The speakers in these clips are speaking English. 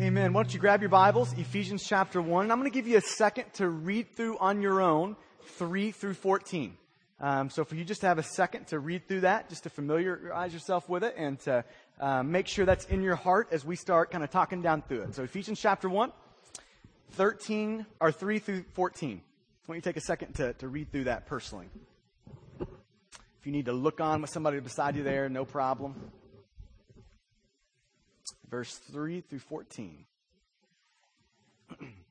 Amen. Why don't you grab your Bibles, Ephesians chapter 1. and I'm going to give you a second to read through on your own 3 through 14. Um, so for you just to have a second to read through that, just to familiarize yourself with it and to uh, make sure that's in your heart as we start kind of talking down through it. So Ephesians chapter 1, 13, or 3 through 14. Why don't you take a second to, to read through that personally? If you need to look on with somebody beside you there, no problem verse 3 through 14.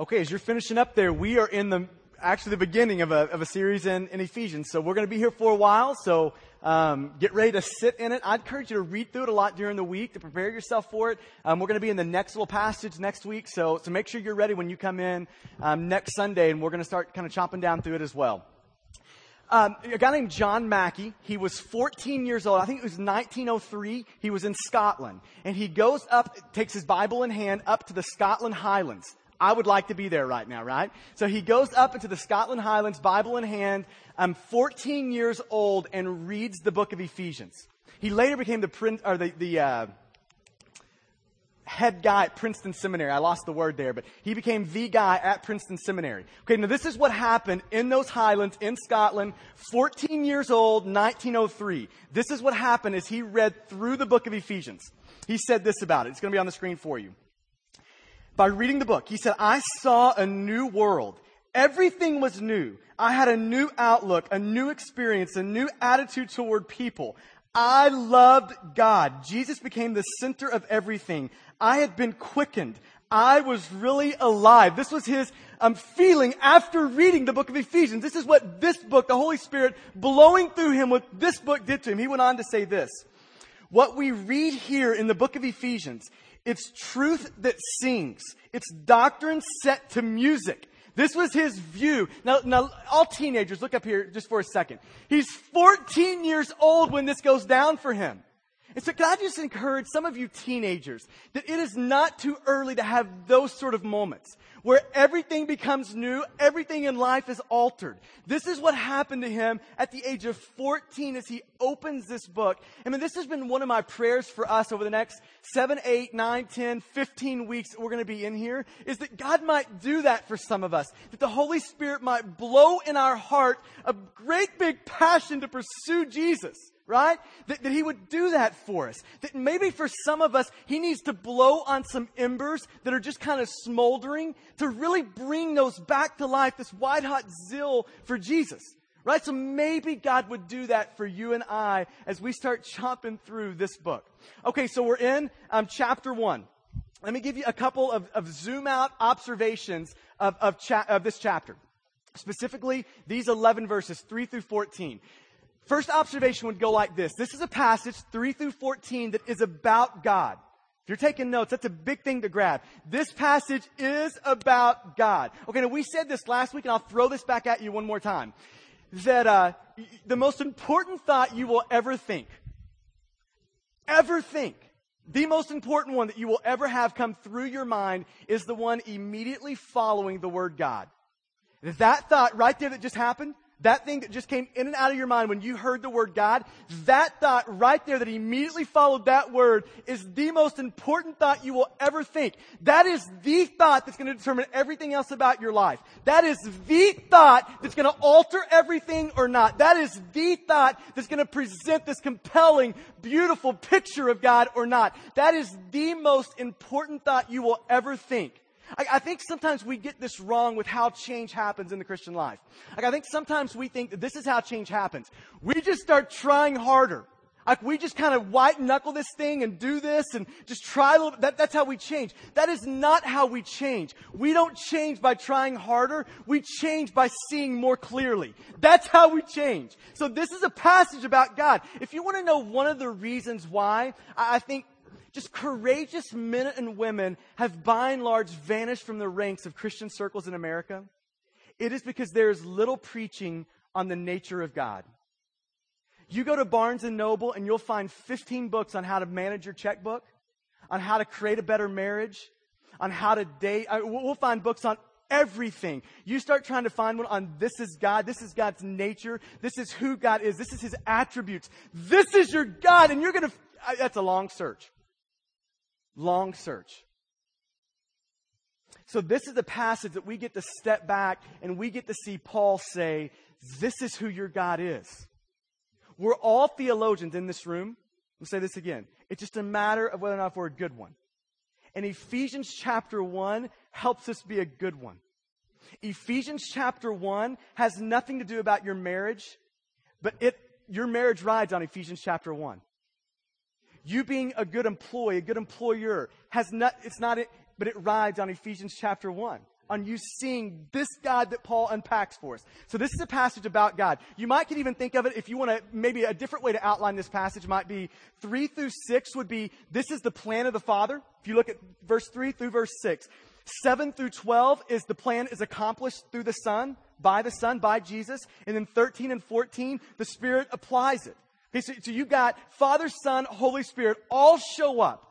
Okay, as you're finishing up there, we are in the actually the beginning of a, of a series in, in Ephesians. So we're going to be here for a while. So um, get ready to sit in it. I encourage you to read through it a lot during the week to prepare yourself for it. Um, we're going to be in the next little passage next week. So so make sure you're ready when you come in um, next Sunday, and we're going to start kind of chopping down through it as well. Um, a guy named John Mackay, he was 14 years old. I think it was 1903. He was in Scotland. And he goes up, takes his Bible in hand, up to the Scotland Highlands. I would like to be there right now, right? So he goes up into the Scotland Highlands, Bible in hand. I'm 14 years old and reads the book of Ephesians. He later became the prince, or the, the uh, head guy at Princeton Seminary. I lost the word there, but he became the guy at Princeton Seminary. Okay, now this is what happened in those highlands in Scotland, 14 years old, 1903. This is what happened as he read through the book of Ephesians. He said this about it. It's going to be on the screen for you by reading the book. He said, I saw a new world. Everything was new. I had a new outlook, a new experience, a new attitude toward people. I loved God. Jesus became the center of everything. I had been quickened. I was really alive. This was his um, feeling after reading the book of Ephesians. This is what this book, the Holy Spirit blowing through him, what this book did to him. He went on to say this. What we read here in the book of Ephesians it's truth that sings. It's doctrine set to music. This was his view. Now, now, all teenagers, look up here just for a second. He's 14 years old when this goes down for him. And so, can I just encourage some of you teenagers that it is not too early to have those sort of moments where everything becomes new, everything in life is altered. This is what happened to him at the age of 14 as he opens this book. I mean, this has been one of my prayers for us over the next 7, 8, 9, 10, 15 weeks that we're going to be in here, is that God might do that for some of us. That the Holy Spirit might blow in our heart a great big passion to pursue Jesus right? That, that, he would do that for us. That maybe for some of us, he needs to blow on some embers that are just kind of smoldering to really bring those back to life, this white hot zeal for Jesus. Right? So maybe God would do that for you and I as we start chopping through this book. Okay, so we're in um, chapter one. Let me give you a couple of, of zoom out observations of, of, cha- of this chapter. Specifically, these 11 verses, 3 through 14. First observation would go like this. This is a passage, 3 through 14, that is about God. If you're taking notes, that's a big thing to grab. This passage is about God. Okay, now we said this last week, and I'll throw this back at you one more time. That uh, the most important thought you will ever think, ever think, the most important one that you will ever have come through your mind is the one immediately following the word God. That thought right there that just happened, that thing that just came in and out of your mind when you heard the word God, that thought right there that immediately followed that word is the most important thought you will ever think. That is the thought that's going to determine everything else about your life. That is the thought that's going to alter everything or not. That is the thought that's going to present this compelling, beautiful picture of God or not. That is the most important thought you will ever think. I, I, think sometimes we get this wrong with how change happens in the Christian life. Like I think sometimes we think that this is how change happens. We just start trying harder. Like we just kind of white knuckle this thing and do this and just try a little, that, that's how we change. That is not how we change. We don't change by trying harder. We change by seeing more clearly. That's how we change. So this is a passage about God. If you want to know one of the reasons why, I, I think just courageous men and women have by and large vanished from the ranks of Christian circles in America, it is because there is little preaching on the nature of God. You go to Barnes and Noble and you'll find 15 books on how to manage your checkbook, on how to create a better marriage, on how to date. We'll find books on everything. You start trying to find one on this is God, this is God's nature, this is who God is, this is His attributes, this is your God, and you're gonna, that's a long search. Long search. So this is the passage that we get to step back and we get to see Paul say, this is who your God is. We're all theologians in this room. We'll say this again. It's just a matter of whether or not we're a good one. And Ephesians chapter 1 helps us be a good one. Ephesians chapter 1 has nothing to do about your marriage, but it, your marriage rides on Ephesians chapter 1. You being a good employee, a good employer, has not, it's not, it, but it rides on Ephesians chapter 1 on you seeing this God that Paul unpacks for us. So this is a passage about God. You might could even think of it if you want to, maybe a different way to outline this passage might be three through six would be, this is the plan of the Father. If you look at verse three through verse six. Seven through 12 is the plan is accomplished through the Son, by the Son, by Jesus. And then 13 and 14, the Spirit applies it. Okay, so, so you got Father, Son, Holy Spirit all show up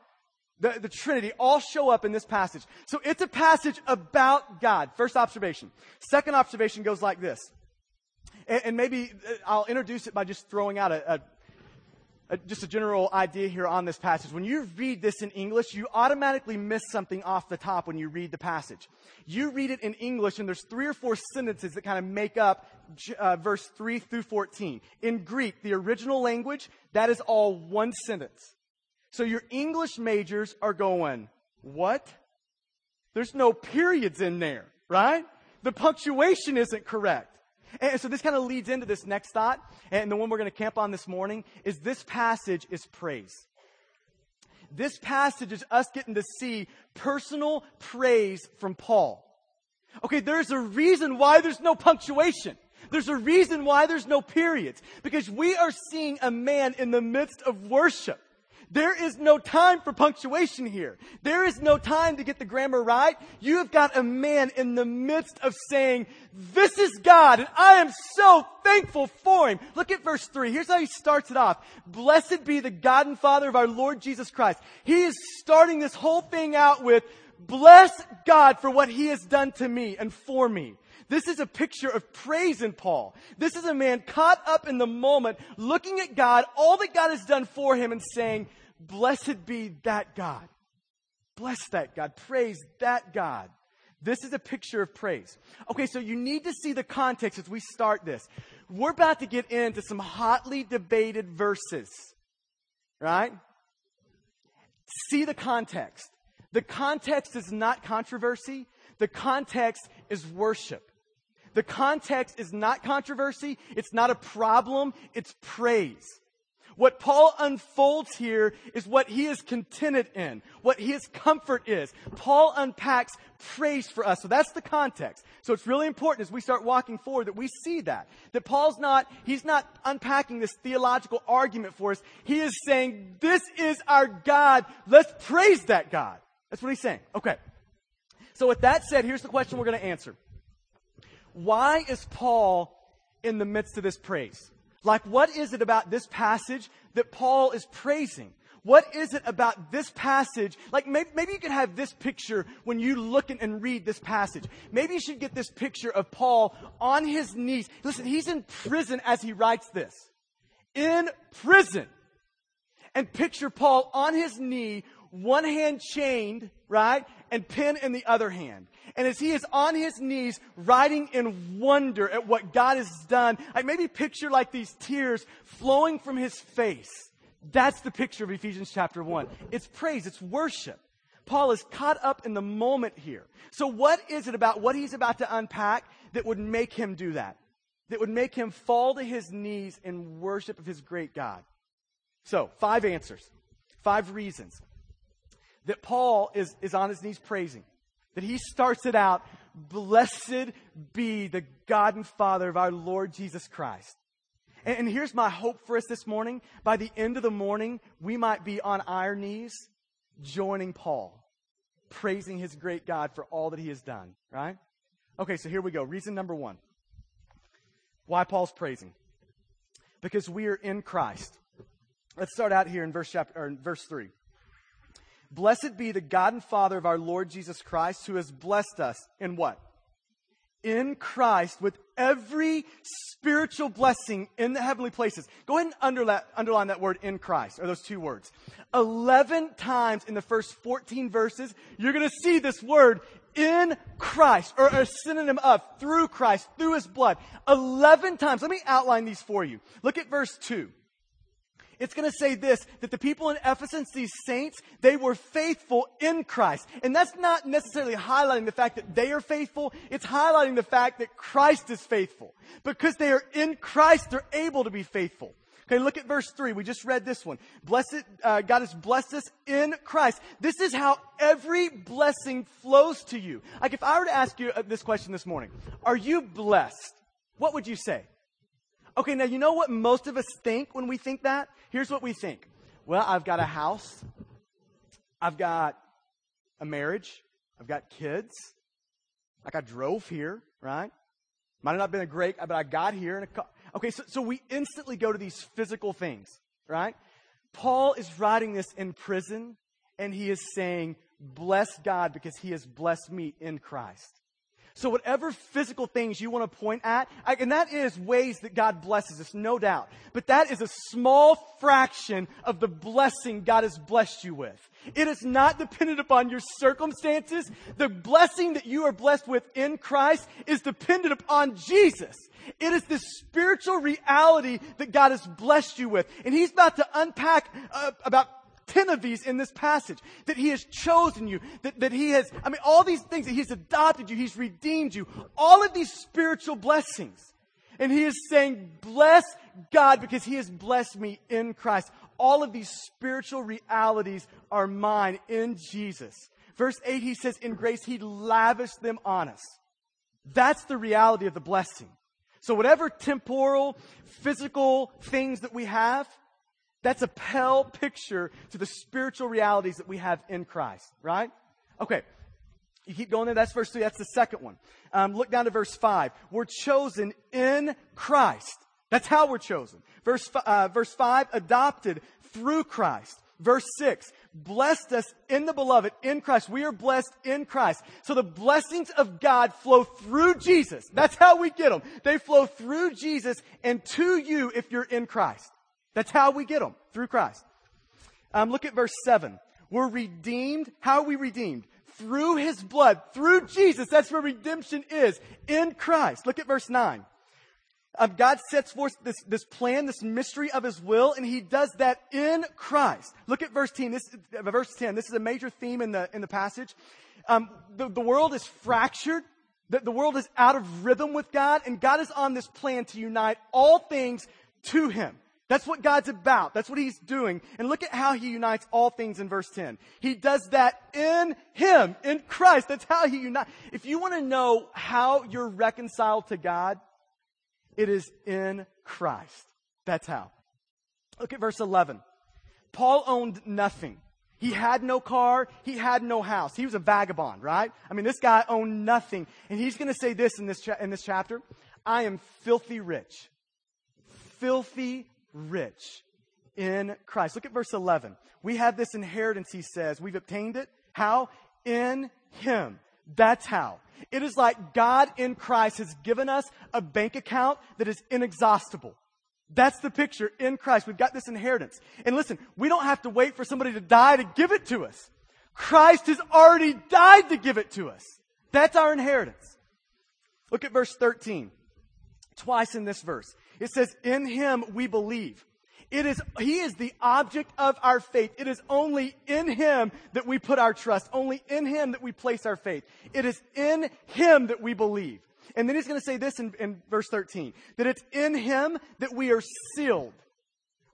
the, the Trinity all show up in this passage. So it's a passage about God. First observation. Second observation goes like this. And, and maybe I'll introduce it by just throwing out a, a, just a general idea here on this passage. When you read this in English, you automatically miss something off the top when you read the passage. You read it in English, and there's three or four sentences that kind of make up uh, verse 3 through 14. In Greek, the original language, that is all one sentence. So your English majors are going, what? There's no periods in there, right? The punctuation isn't correct. And so this kind of leads into this next thought, and the one we're going to camp on this morning is this passage is praise. This passage is us getting to see personal praise from Paul. Okay, there's a reason why there's no punctuation. There's a reason why there's no periods. Because we are seeing a man in the midst of worship there is no time for punctuation here. There is no time to get the grammar right. You have got a man in the midst of saying, this is God and I am so thankful for him. Look at verse three. Here's how he starts it off. Blessed be the God and Father of our Lord Jesus Christ. He is starting this whole thing out with, bless God for what he has done to me and for me. This is a picture of praise in Paul. This is a man caught up in the moment, looking at God, all that God has done for him, and saying, Blessed be that God. Bless that God. Praise that God. This is a picture of praise. Okay, so you need to see the context as we start this. We're about to get into some hotly debated verses, right? See the context. The context is not controversy. The context is worship. The context is not controversy. It's not a problem. It's praise. What Paul unfolds here is what he is contented in, what his comfort is. Paul unpacks praise for us. So that's the context. So it's really important as we start walking forward that we see that. That Paul's not, he's not unpacking this theological argument for us. He is saying, this is our God. Let's praise that God. That's what he's saying. Okay. So with that said, here's the question we're going to answer. Why is Paul in the midst of this praise? Like, what is it about this passage that Paul is praising? What is it about this passage? Like, maybe, maybe you could have this picture when you look and read this passage. Maybe you should get this picture of Paul on his knees. Listen, he's in prison as he writes this. In prison. And picture Paul on his knee, one hand chained, right? And pen in the other hand. And as he is on his knees, writing in wonder at what God has done, I maybe picture like these tears flowing from his face. That's the picture of Ephesians chapter 1. It's praise, it's worship. Paul is caught up in the moment here. So, what is it about what he's about to unpack that would make him do that? That would make him fall to his knees in worship of his great God? So, five answers, five reasons that Paul is, is on his knees praising. That he starts it out, blessed be the God and Father of our Lord Jesus Christ. And, and here's my hope for us this morning. By the end of the morning, we might be on our knees joining Paul, praising his great God for all that he has done, right? Okay, so here we go. Reason number one. Why Paul's praising. Because we are in Christ. Let's start out here in verse chapter or in verse 3. Blessed be the God and Father of our Lord Jesus Christ, who has blessed us in what? In Christ with every spiritual blessing in the heavenly places. Go ahead and underline, underline that word in Christ, or those two words. 11 times in the first 14 verses, you're going to see this word in Christ, or a synonym of through Christ, through his blood. 11 times. Let me outline these for you. Look at verse 2 it's going to say this that the people in Ephesus, these saints, they were faithful in Christ. And that's not necessarily highlighting the fact that they are faithful, it's highlighting the fact that Christ is faithful. Because they are in Christ, they're able to be faithful. Okay, look at verse 3. We just read this one. Blessed, uh, God has blessed us in Christ. This is how every blessing flows to you. Like if I were to ask you uh, this question this morning, are you blessed? What would you say? Okay, now you know what most of us think when we think that? Here's what we think. Well, I've got a house. I've got a marriage. I've got kids. Like I drove here, right? Might have not been a great, but I got here in a car. Okay, so, so we instantly go to these physical things, right? Paul is writing this in prison, and he is saying, Bless God because he has blessed me in Christ. So whatever physical things you want to point at, and that is ways that God blesses us, no doubt. But that is a small fraction of the blessing God has blessed you with. It is not dependent upon your circumstances. The blessing that you are blessed with in Christ is dependent upon Jesus. It is this spiritual reality that God has blessed you with. And He's about to unpack uh, about 10 of these in this passage. That He has chosen you. That, that He has, I mean, all these things that He's adopted you. He's redeemed you. All of these spiritual blessings. And He is saying, bless God because He has blessed me in Christ. All of these spiritual realities are mine in Jesus. Verse 8, He says, in grace He lavished them on us. That's the reality of the blessing. So whatever temporal, physical things that we have, that's a pale picture to the spiritual realities that we have in Christ, right? Okay. You keep going there. That's verse 3. That's the second one. Um, look down to verse 5. We're chosen in Christ. That's how we're chosen. Verse, uh, verse 5, adopted through Christ. Verse 6, blessed us in the beloved, in Christ. We are blessed in Christ. So the blessings of God flow through Jesus. That's how we get them. They flow through Jesus and to you if you're in Christ. That's how we get them, through Christ. Um, look at verse 7. We're redeemed. How are we redeemed? Through his blood, through Jesus. That's where redemption is, in Christ. Look at verse 9. Um, God sets forth this, this plan, this mystery of his will, and he does that in Christ. Look at verse 10. This, verse 10. This is a major theme in the, in the passage. Um, the, the world is fractured. The, the world is out of rhythm with God, and God is on this plan to unite all things to him. That's what God's about. That's what He's doing. And look at how He unites all things in verse 10. He does that in Him, in Christ. That's how He unites. If you want to know how you're reconciled to God, it is in Christ. That's how. Look at verse 11. Paul owned nothing. He had no car. He had no house. He was a vagabond, right? I mean, this guy owned nothing. And he's going to say this in this, cha- in this chapter. I am filthy rich. Filthy rich in Christ. Look at verse 11. We have this inheritance, he says. We've obtained it. How? In Him. That's how. It is like God in Christ has given us a bank account that is inexhaustible. That's the picture in Christ. We've got this inheritance. And listen, we don't have to wait for somebody to die to give it to us. Christ has already died to give it to us. That's our inheritance. Look at verse 13. Twice in this verse. It says, in him we believe. It is, he is the object of our faith. It is only in him that we put our trust. Only in him that we place our faith. It is in him that we believe. And then he's going to say this in, in verse 13, that it's in him that we are sealed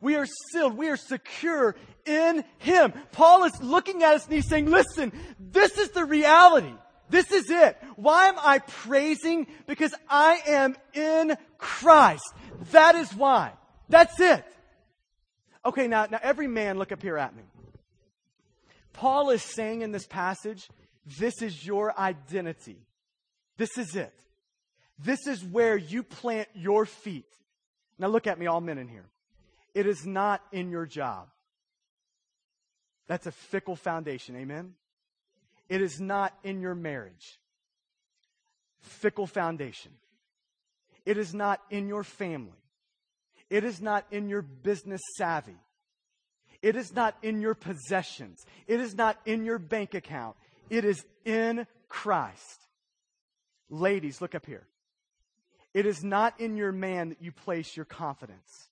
We are sealed. We are secure in Him. Paul is looking at us and he's saying, listen, this is the reality. This is it. Why am I praising? Because I am in Christ. That is why. That's it. Okay, now, now every man look up here at me. Paul is saying in this passage, this is your identity. This is it. This is where you plant your feet. Now look at me, all men in here. It is not in your job. That's a fickle foundation. Amen? It is not in your marriage. Fickle foundation. It is not in your family. It is not in your business savvy. It is not in your possessions. It is not in your bank account. It is in Christ. Ladies, look up here. It is not in your man that you place your confidence.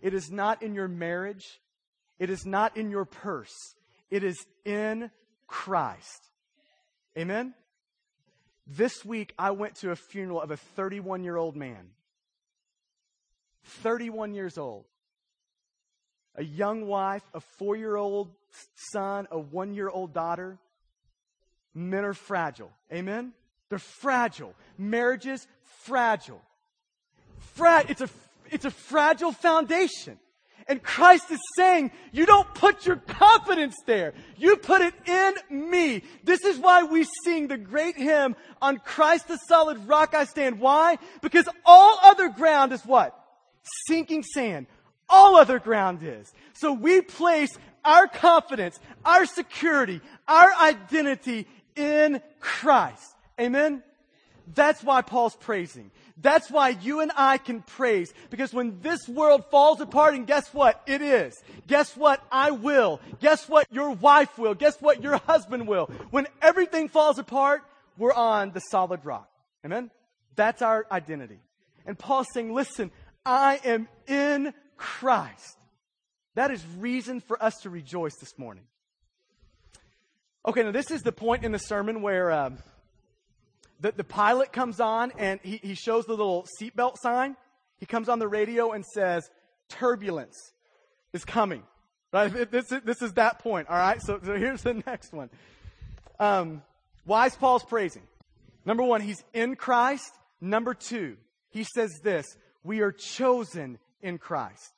It is not in your marriage. It is not in your purse. It is in Christ. Amen? This week, I went to a funeral of a 31 year old man. 31 years old. A young wife, a four year old son, a one year old daughter. Men are fragile. Amen? They're fragile. Marriages, fragile. Fra- it's, a, it's a fragile foundation. And Christ is saying, you don't put your confidence there. You put it in me. This is why we sing the great hymn, on Christ the solid rock I stand. Why? Because all other ground is what? Sinking sand. All other ground is. So we place our confidence, our security, our identity in Christ. Amen? That's why Paul's praising. That's why you and I can praise. Because when this world falls apart, and guess what? It is. Guess what? I will. Guess what? Your wife will. Guess what? Your husband will. When everything falls apart, we're on the solid rock. Amen? That's our identity. And Paul's saying, listen, I am in Christ. That is reason for us to rejoice this morning. Okay, now this is the point in the sermon where um, the, the pilot comes on and he, he shows the little seatbelt sign. He comes on the radio and says, turbulence is coming. Right? This is, this is that point. All right. So, so here's the next one. Um, why is Paul's praising? Number one, he's in Christ. Number two, he says this, we are chosen in Christ.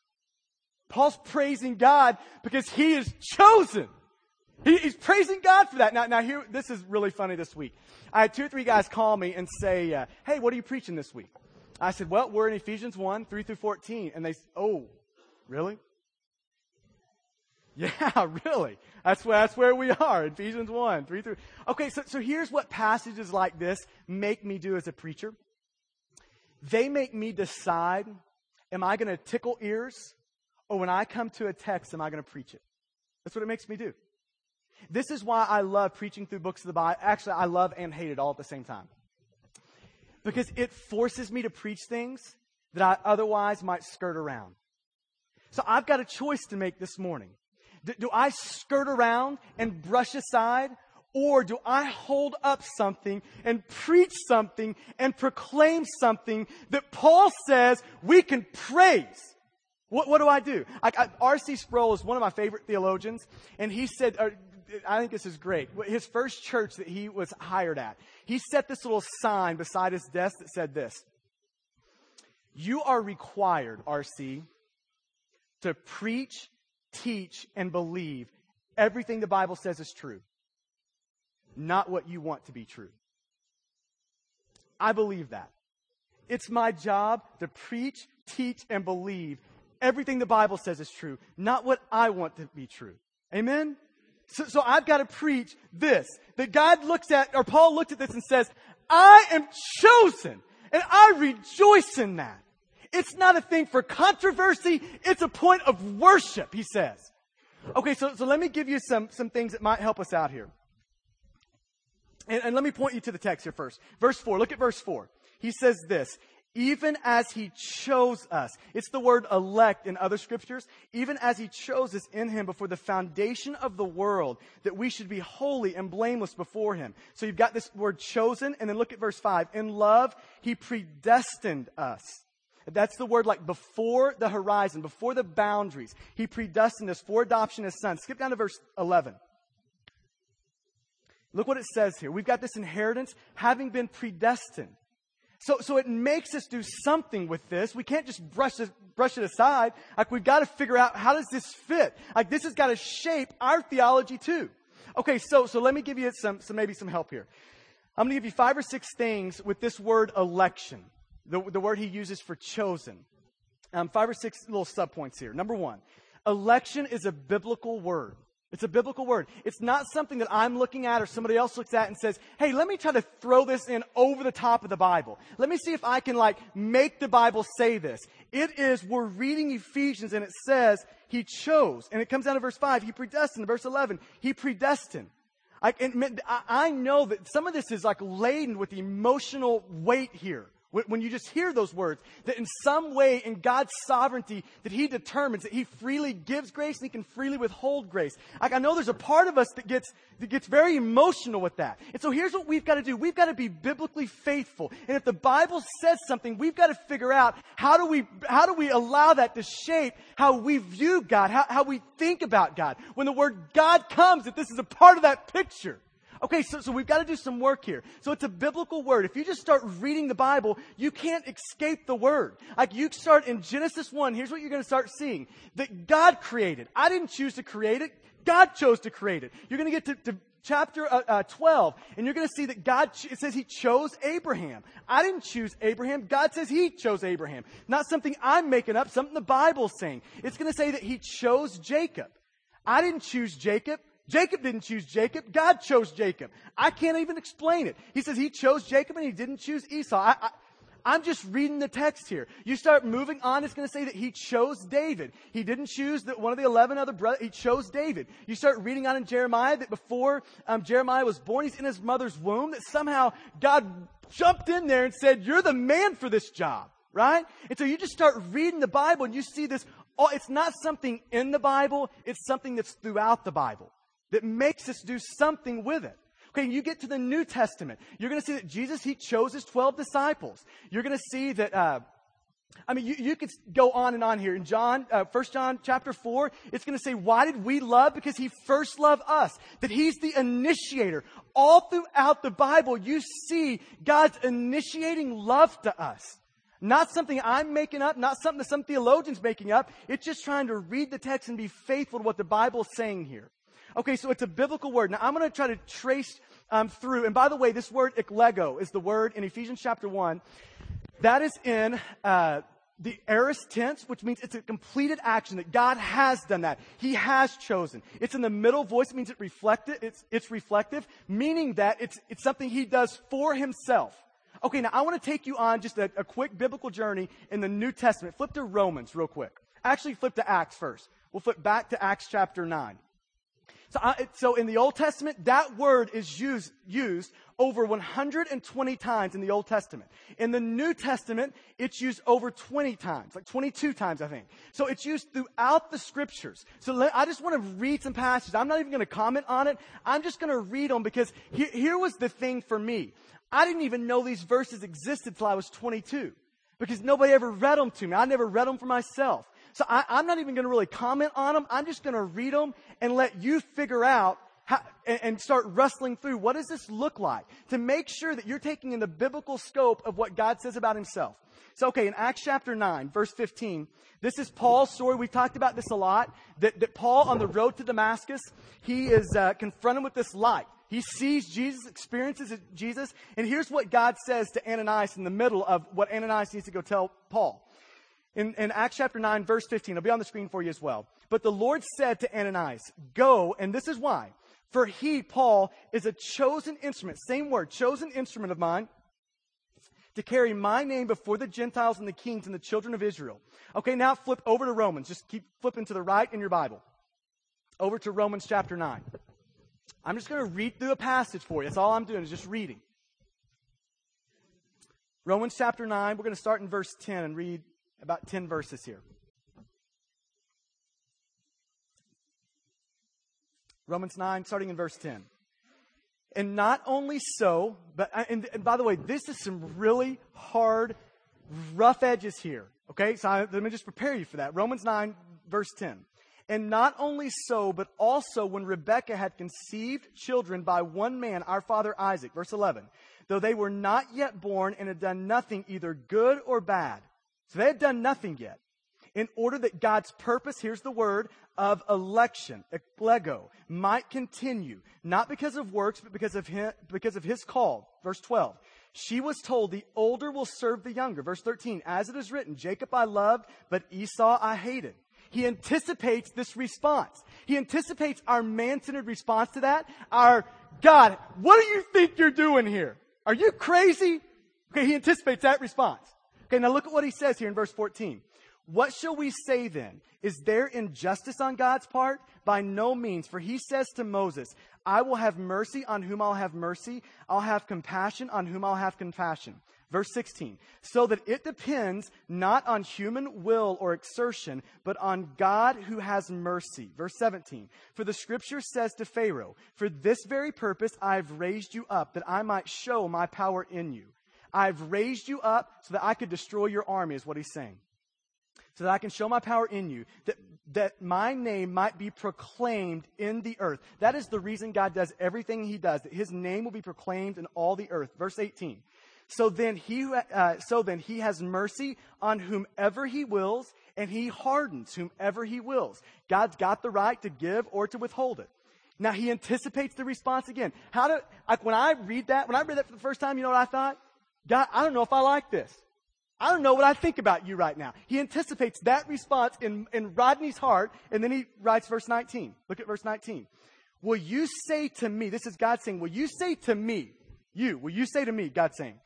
Paul's praising God because he is chosen. He, he's praising God for that. Now, now here, this is really funny this week. I had two or three guys call me and say, uh, hey, what are you preaching this week? I said, well, we're in Ephesians 1, 3 through 14. And they, said, oh, really? Yeah, really. That's where, that's where we are. Ephesians 1, 3 through. Okay, so, so here's what passages like this make me do as a preacher. They make me decide, am I going to tickle ears? Or when I come to a text, am I going to preach it? That's what it makes me do. This is why I love preaching through books of the Bible. Actually, I love and hate it all at the same time. Because it forces me to preach things that I otherwise might skirt around. So I've got a choice to make this morning. Do, do I skirt around and brush aside? Or do I hold up something and preach something and proclaim something that Paul says we can praise? What, what do I do? R.C. Sproul is one of my favorite theologians, and he said, I think this is great. His first church that he was hired at, he set this little sign beside his desk that said this You are required, RC, to preach, teach, and believe everything the Bible says is true, not what you want to be true. I believe that. It's my job to preach, teach, and believe everything the Bible says is true, not what I want to be true. Amen? So, so I've got to preach this. That God looks at, or Paul looked at this and says, I am chosen. And I rejoice in that. It's not a thing for controversy. It's a point of worship, he says. Okay, so, so let me give you some, some things that might help us out here. And, and let me point you to the text here first. Verse 4. Look at verse 4. He says this even as he chose us. It's the word elect in other scriptures. Even as he chose us in him before the foundation of the world, that we should be holy and blameless before him. So you've got this word chosen, and then look at verse 5. In love, he predestined us. That's the word like before the horizon, before the boundaries. He predestined us for adoption as sons. Skip down to verse 11. Look what it says here. We've got this inheritance having been predestined. So, so it makes us do something with this. We can't just brush it, brush it aside. Like we've got to figure out how does this fit? Like this has got to shape our theology too. Okay, so, so let me give you some, some, maybe some help here. I'm going to give you five or six things with this word election, the, the word he uses for chosen. Um, five or six little subpoints here. Number one, election is a biblical word. It's a biblical word. It's not something that I'm looking at or somebody else looks at and says, hey, let me try to throw this in over the top of the Bible. Let me see if I can like make the Bible say this. It is, we're reading Ephesians and it says he chose. And it comes down to verse 5. He predestined. Verse 11, he predestined. I, I know that some of this is like laden with emotional weight here when you just hear those words, that in some way in God's sovereignty, that He determines that He freely gives grace and He can freely withhold grace. Like I know there's a part of us that gets, that gets very emotional with that. And so here's what we've got to do. We've got to be biblically faithful. And if the Bible says something, we've got to figure out how do we, how do we allow that to shape how we view God, how, how we think about God. When the word God comes, that this is a part of that picture. Okay, so, so we've got to do some work here. So it's a biblical word. If you just start reading the Bible, you can't escape the word. Like you start in Genesis 1, here's what you're going to start seeing. That God created. I didn't choose to create it. God chose to create it. You're going to get to, to chapter uh, uh, 12, and you're going to see that God, it says He chose Abraham. I didn't choose Abraham. God says He chose Abraham. Not something I'm making up, something the Bible's saying. It's going to say that He chose Jacob. I didn't choose Jacob. Jacob didn't choose Jacob. God chose Jacob. I can't even explain it. He says he chose Jacob and he didn't choose Esau. I, I, I'm just reading the text here. You start moving on, it's going to say that he chose David. He didn't choose the, one of the 11 other brothers, he chose David. You start reading on in Jeremiah that before um, Jeremiah was born, he's in his mother's womb, that somehow God jumped in there and said, You're the man for this job, right? And so you just start reading the Bible and you see this. Oh, it's not something in the Bible, it's something that's throughout the Bible that makes us do something with it. Okay, you get to the New Testament. You're going to see that Jesus, he chose his 12 disciples. You're going to see that, uh, I mean, you, you, could go on and on here. In John, uh, 1 John chapter 4, it's going to say, why did we love? Because he first loved us. That he's the initiator. All throughout the Bible, you see God's initiating love to us. Not something I'm making up, not something that some theologian's making up. It's just trying to read the text and be faithful to what the Bible's saying here. Okay, so it's a biblical word. Now I'm going to try to trace um, through. And by the way, this word eklego is the word in Ephesians chapter 1. That is in uh, the aorist tense, which means it's a completed action that God has done that. He has chosen. It's in the middle voice, means it reflected, it's, it's reflective, meaning that it's, it's something He does for Himself. Okay, now I want to take you on just a, a quick biblical journey in the New Testament. Flip to Romans real quick. Actually, flip to Acts first. We'll flip back to Acts chapter 9. So, uh, I, so in the Old Testament, that word is used, used over 120 times in the Old Testament. In the New Testament, it's used over 20 times, like 22 times, I think. So it's used throughout the scriptures. So let, I just want to read some passages. I'm not even going to comment on it. I'm just going to read them because here, here was the thing for me. I didn't even know these verses existed till I was 22 because nobody ever read them to me. I never read them for myself. So I, am not even going to really comment on them. I'm just going to read them and let you figure out how, and, and start wrestling through what does this look like to make sure that you're taking in the biblical scope of what God says about himself. So, okay, in Acts chapter 9, verse 15, this is Paul's story. We've talked about this a lot. That, that Paul, on the road to Damascus, he is uh, confronted with this light. He sees Jesus, experiences Jesus, and here's what God says to Ananias in the middle of what Ananias needs to go tell Paul in, in Acts chapter 9, verse 15. It'll be on the screen for you as well. But the Lord said to Ananias, Go, and this is why. For he, Paul, is a chosen instrument, same word, chosen instrument of mine, to carry my name before the Gentiles and the kings and the children of Israel. Okay, now flip over to Romans. Just keep flipping to the right in your Bible. Over to Romans chapter 9. I'm just going to read through a passage for you. That's all I'm doing is just reading. Romans chapter 9, we're going to start in verse 10 and read about 10 verses here. Romans 9, starting in verse 10. And not only so, but, uh, and, and by the way, this is some really hard, rough edges here. Okay, so I, let me just prepare you for that. Romans 9, verse 10. And not only so, but also when Rebekah had conceived children by one man, our father Isaac, verse 11, though they were not yet born and had done nothing either good or bad. So they had done nothing yet. In order that God's purpose, here's the word, of election, eklego, might continue, not because of works, but because of his, because of his call. Verse 12. She was told, the older will serve the younger. Verse 13. As it is written, Jacob I loved, but Esau I hated. He anticipates this response. He anticipates our man-centered response to that. Our, God, what do you think you're doing here? Are you crazy? Okay, he anticipates that response. Okay, now look at what he says here in verse 14. What shall we say then? Is there injustice on God's part? By no means, for he says to Moses, I will have mercy on whom I'll have mercy. I'll have compassion on whom I'll have compassion. Verse 16, so that it depends not on human will or exertion, but on God who has mercy. Verse 17, for the scripture says to Pharaoh, For this very purpose I've raised you up, that I might show my power in you. I've raised you up so that I could destroy your army, is what he's saying. So that I can show my power in you, that, that my name might be proclaimed in the earth. That is the reason God does everything he does, that his name will be proclaimed in all the earth. Verse 18. So then he, uh, so then he has mercy on whomever he wills, and he hardens whomever he wills. God's got the right to give or to withhold it. Now he anticipates the response again. How do, like when I read that, when I read that for the first time, you know what I thought? God, I don't know if I like this. I don't know what I think about you right now. He anticipates that response in, in Rodney's heart, and then he writes verse 19. Look at verse 19. Will you say to me, this is God saying, will you say to me, you, will you say to me, God saying,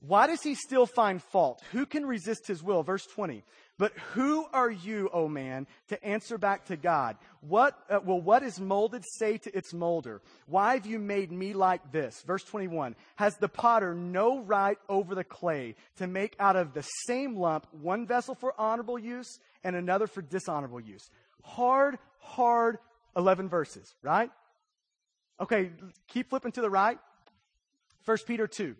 why does he still find fault? Who can resist his will? Verse 20. But who are you, O man, to answer back to God? What, uh, will what is molded say to its molder? Why have you made me like this? Verse 21. Has the potter no right over the clay to make out of the same lump one vessel for honorable use and another for dishonorable use? Hard, hard 11 verses, right? Okay, keep flipping to the right. 1 Peter 2.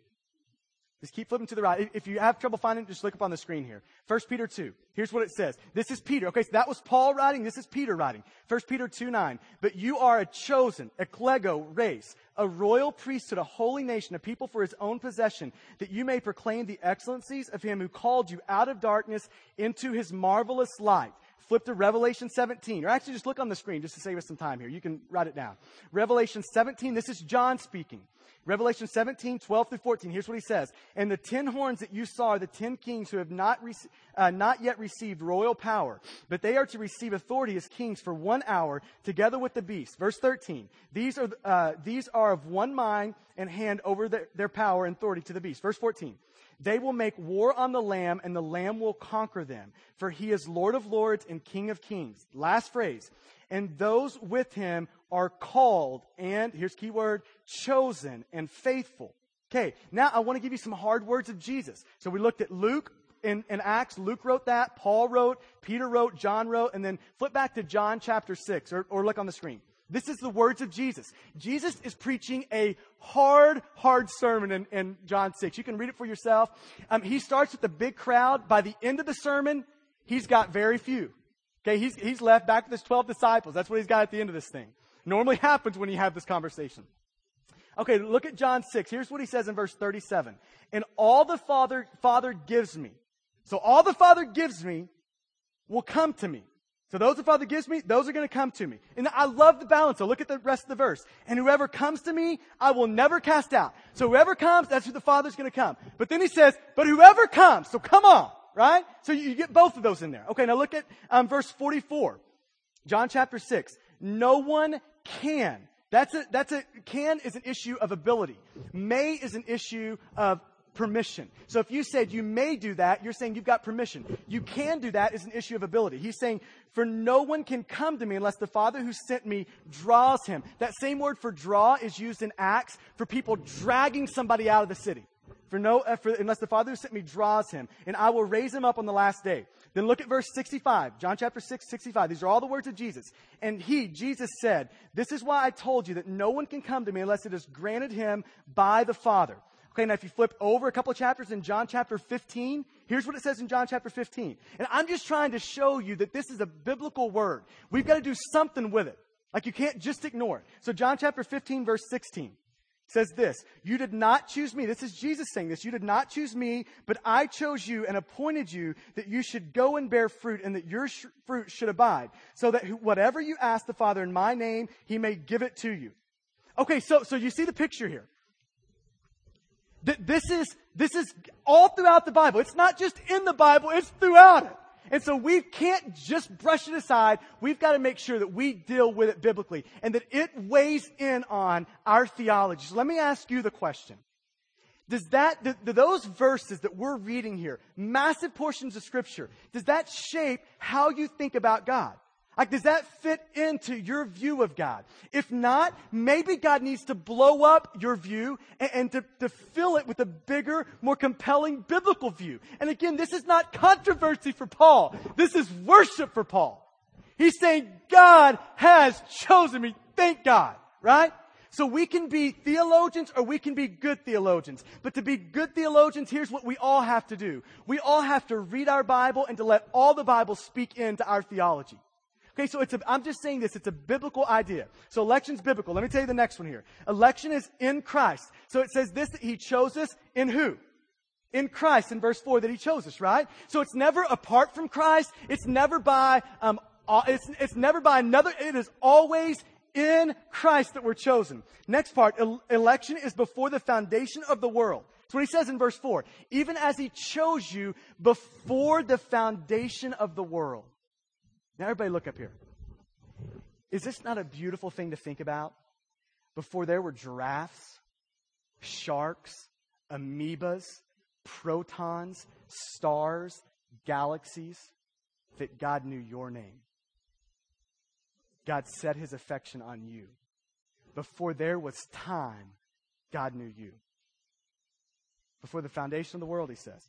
Just keep flipping to the right. If you have trouble finding it, just look up on the screen here. 1 Peter 2. Here's what it says. This is Peter. Okay, so that was Paul writing. This is Peter writing. 1 Peter 2 9. But you are a chosen, eklego race, a royal priesthood, a holy nation, a people for his own possession, that you may proclaim the excellencies of him who called you out of darkness into his marvelous light. Flip to Revelation 17, or actually just look on the screen just to save us some time here. You can write it down. Revelation 17, this is John speaking. Revelation 17, 12 through 14. Here's what he says. And the ten horns that you saw are the ten kings who have not, re- uh, not yet received royal power, but they are to receive authority as kings for one hour together with the beast. Verse 13. These are, uh, these are of one mind and hand over the, their power and authority to the beast. Verse 14. They will make war on the Lamb, and the Lamb will conquer them, for he is Lord of lords and King of kings. Last phrase. And those with him are called and, here's key word, chosen and faithful. Okay, now I want to give you some hard words of Jesus. So we looked at Luke in, in, Acts. Luke wrote that, Paul wrote, Peter wrote, John wrote, and then flip back to John chapter 6, or, or look on the screen. This is the words of Jesus. Jesus is preaching a hard, hard sermon in, in John 6. You can read it for yourself. Um, he starts with a big crowd. By the end of the sermon, he's got very few. Okay, he's, he's left back with his 12 disciples. That's what he's got at the end of this thing. Normally happens when you have this conversation. Okay, look at John 6. Here's what he says in verse 37. And all the Father, Father gives me. So all the Father gives me will come to me. So those the Father gives me, those are going to come to me. And I love the balance. So look at the rest of the verse. And whoever comes to me, I will never cast out. So whoever comes, that's who the Father's going to come. But then he says, but whoever comes, so come on, right? So you, get both of those in there. Okay, now look at um, verse 44. John chapter 6. No one can. That's a, that's a, can is an issue of ability. May is an issue of permission. So if you said you may do that, you're saying you've got permission. You can do that is an issue of ability. He's saying, for no one can come to me unless the Father who sent me draws him. That same word for draw is used in Acts for people dragging somebody out of the city. For no, unless the Father who sent me draws him, and I will raise him up on the last day. Then look at verse 65, John chapter 6, 65. These are all the words of Jesus. And he, Jesus said, This is why I told you that no one can come to me unless it is granted him by the Father. Okay, now if you flip over a couple chapters in John chapter 15, here's what it says in John chapter 15. And I'm just trying to show you that this is a biblical word. We've got to do something with it. Like you can't just ignore it. So John chapter 15 verse 16 says this, you did not choose me. This is Jesus saying this. You did not choose me, but I chose you and appointed you that you should go and bear fruit and that your sh- fruit should abide so that whatever you ask the Father in my name, he may give it to you. Okay, so, so you see the picture here. This is, this is all throughout the Bible. It's not just in the Bible, it's throughout it. And so we can't just brush it aside. We've got to make sure that we deal with it biblically and that it weighs in on our theology. So let me ask you the question. Does that, do, those verses that we're reading here, massive portions of scripture, does that shape how you think about God? Like, does that fit into your view of God? If not, maybe God needs to blow up your view and, and to, to fill it with a bigger, more compelling biblical view. And again, this is not controversy for Paul. This is worship for Paul. He's saying, God has chosen me. Thank God. Right? So we can be theologians or we can be good theologians. But to be good theologians, here's what we all have to do. We all have to read our Bible and to let all the Bible speak into our theology. Okay, so it's a, I'm just saying this, it's a biblical idea. So election's biblical. Let me tell you the next one here. Election is in Christ. So it says this, that he chose us in who? In Christ, in verse 4, that he chose us, right? So it's never apart from Christ. It's never by, um, it's, it's never by another. It is always in Christ that we're chosen. Next part, election is before the foundation of the world. That's what he says in verse 4. Even as he chose you before the foundation of the world. Now, everybody, look up here. Is this not a beautiful thing to think about? Before there were giraffes, sharks, amoebas, protons, stars, galaxies, that God knew your name. God set his affection on you. Before there was time, God knew you. Before the foundation of the world, he says.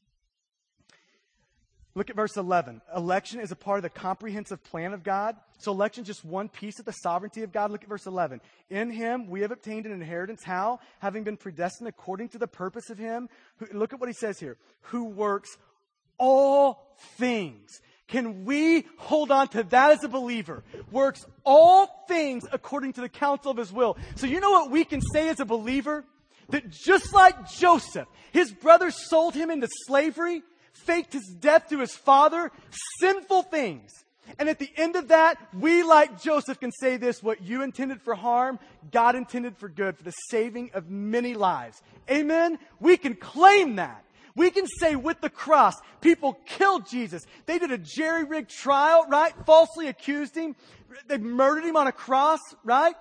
Look at verse 11. Election is a part of the comprehensive plan of God. So election is just one piece of the sovereignty of God. Look at verse 11. In him we have obtained an inheritance. How? Having been predestined according to the purpose of him. Look at what he says here. Who works all things. Can we hold on to that as a believer? Works all things according to the counsel of his will. So you know what we can say as a believer? That just like Joseph, his brothers sold him into slavery faked his death to his father, sinful things. And at the end of that, we, like Joseph, can say this what you intended for harm, God intended for good, for the saving of many lives. Amen? We can claim that. We can say with the cross, people killed Jesus. They did a jerry rigged trial, right? Falsely accused him. They murdered him on a cross, right?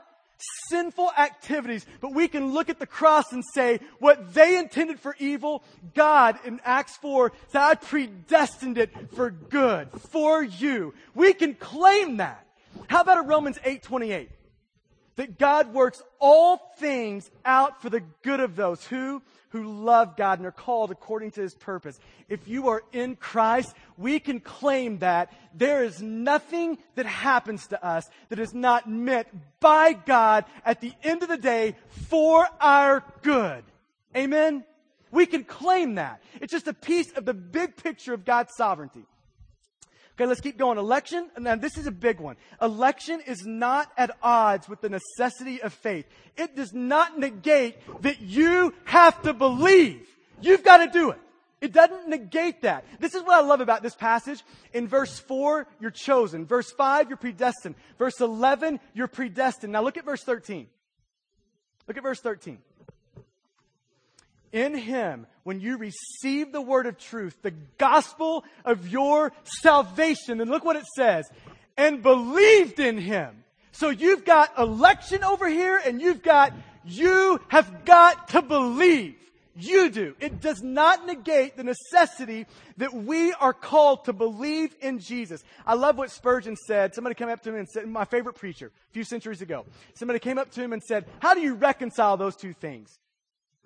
Sinful activities, but we can look at the cross and say, what they intended for evil, God in Acts 4 said, I predestined it for good, for you. We can claim that. How about a Romans 8 28? That God works all things out for the good of those who who love God and are called according to his purpose. If you are in Christ, we can claim that there is nothing that happens to us that is not meant by God at the end of the day for our good. Amen? We can claim that. It's just a piece of the big picture of God's sovereignty. Okay, let's keep going. Election, and this is a big one. Election is not at odds with the necessity of faith. It does not negate that you have to believe. You've got to do it. It doesn't negate that. This is what I love about this passage. In verse 4, you're chosen. Verse 5, you're predestined. Verse 11, you're predestined. Now look at verse 13. Look at verse 13. In Him, when you receive the word of truth, the gospel of your salvation, and look what it says, and believed in Him. So you've got election over here, and you've got, you have got to believe. You do. It does not negate the necessity that we are called to believe in Jesus. I love what Spurgeon said. Somebody came up to him and said, my favorite preacher, a few centuries ago. Somebody came up to him and said, how do you reconcile those two things?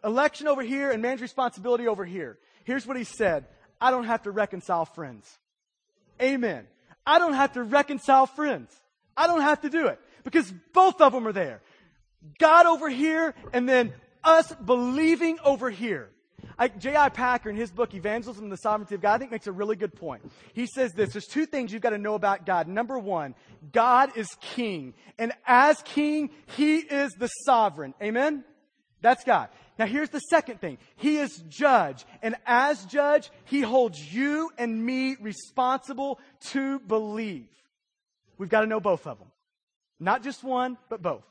Election over here and man's responsibility over here. Here's what he said. I don't have to reconcile friends. Amen. I don't have to reconcile friends. I don't have to do it because both of them are there. God over here and then us believing over here. J.I. Packer, in his book, Evangelism and the Sovereignty of God, I think makes a really good point. He says this there's two things you've got to know about God. Number one, God is king. And as king, he is the sovereign. Amen? That's God. Now here's the second thing. He is judge. And as judge, he holds you and me responsible to believe. We've got to know both of them. Not just one, but both.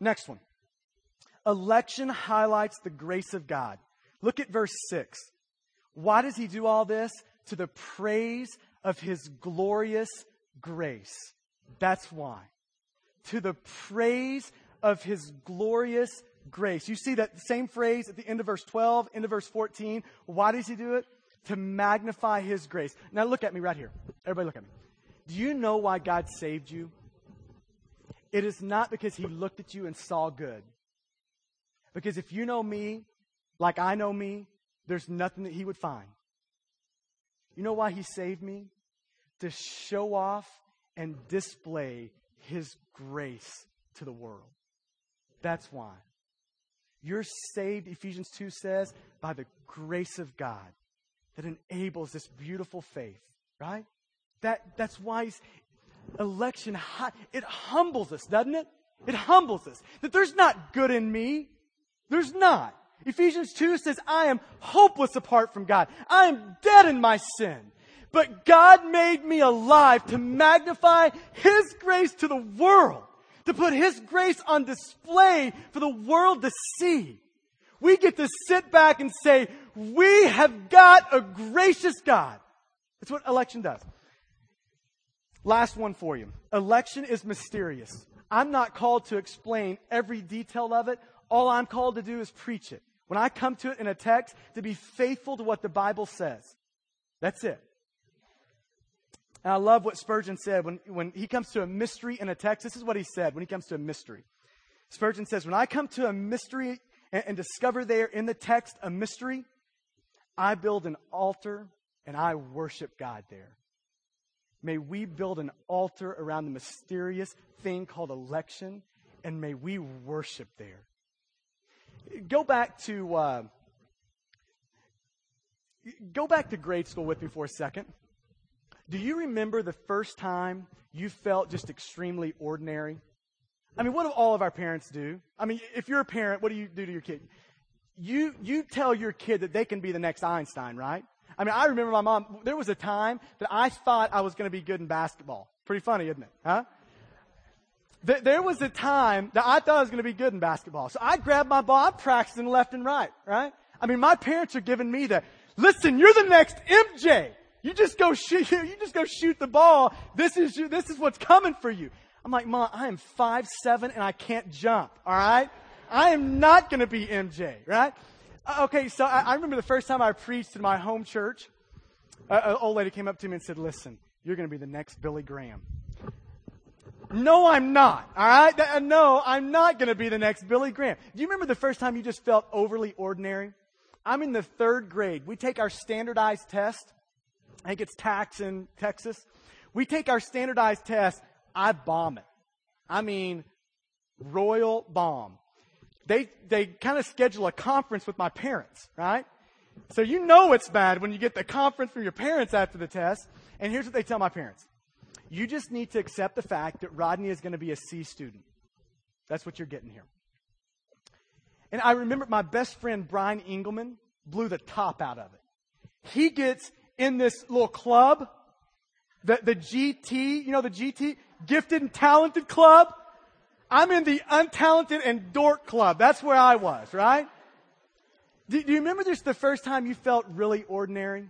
Next one. Election highlights the grace of God. Look at verse 6. Why does he do all this? To the praise of his glorious grace. That's why. To the praise of his glorious grace. You see that same phrase at the end of verse 12, end of verse 14. Why does he do it? To magnify his grace. Now look at me right here. Everybody look at me. Do you know why God saved you? It is not because he looked at you and saw good. Because if you know me like I know me, there's nothing that he would find. You know why he saved me? To show off and display his grace to the world. That's why. You're saved, Ephesians 2 says, by the grace of God that enables this beautiful faith, right? That, that's why election, it humbles us, doesn't it? It humbles us. That there's not good in me. There's not. Ephesians 2 says, I am hopeless apart from God. I am dead in my sin. But God made me alive to magnify His grace to the world, to put His grace on display for the world to see. We get to sit back and say, we have got a gracious God. That's what election does. Last one for you. Election is mysterious. I'm not called to explain every detail of it. All I'm called to do is preach it. When I come to it in a text, to be faithful to what the Bible says. That's it. And I love what Spurgeon said when, when he comes to a mystery in a text. This is what he said when he comes to a mystery. Spurgeon says, When I come to a mystery and, and discover there in the text a mystery, I build an altar and I worship God there. May we build an altar around the mysterious thing called election, and may we worship there. Go back to uh, go back to grade school with me for a second. Do you remember the first time you felt just extremely ordinary? I mean, what do all of our parents do? I mean, if you're a parent, what do you do to your kid? You you tell your kid that they can be the next Einstein, right? I mean, I remember my mom. There was a time that I thought I was going to be good in basketball. Pretty funny, isn't it? Huh? there was a time that I thought I was going to be good in basketball. So I grabbed my ball. I'm practicing left and right, right? I mean, my parents are giving me the, listen, you're the next MJ. You just go shoot, you just go shoot the ball. This is this is what's coming for you. I'm like, Mom, I am five seven and I can't jump. All right. I am not going to be MJ, right? Uh, okay. So I, I, remember the first time I preached in my home church, uh, an old lady came up to me and said, listen, you're going to be the next Billy Graham. No, I'm not. All right? Uh, no, I'm not going to be the next Billy Graham. Do you remember the first time you just felt overly ordinary? I'm in the third grade. We take our standardized test. I think it's TAKS in Texas. We take our standardized test. I bomb it. I mean, royal bomb. They, they kind of schedule a conference with my parents, right? So you know it's bad when you get the conference from your parents after the test. And here's what they tell my parents. You just need to accept the fact that Rodney is going to be a C student. That's what you're getting here. And I remember my best friend, Brian Engelman, blew the top out of it. He gets in this little club, the, the GT, you know, the GT, gifted and talented club. I'm in the untalented and dork club. That's where I was, right? Do, do you remember this the first time you felt really ordinary?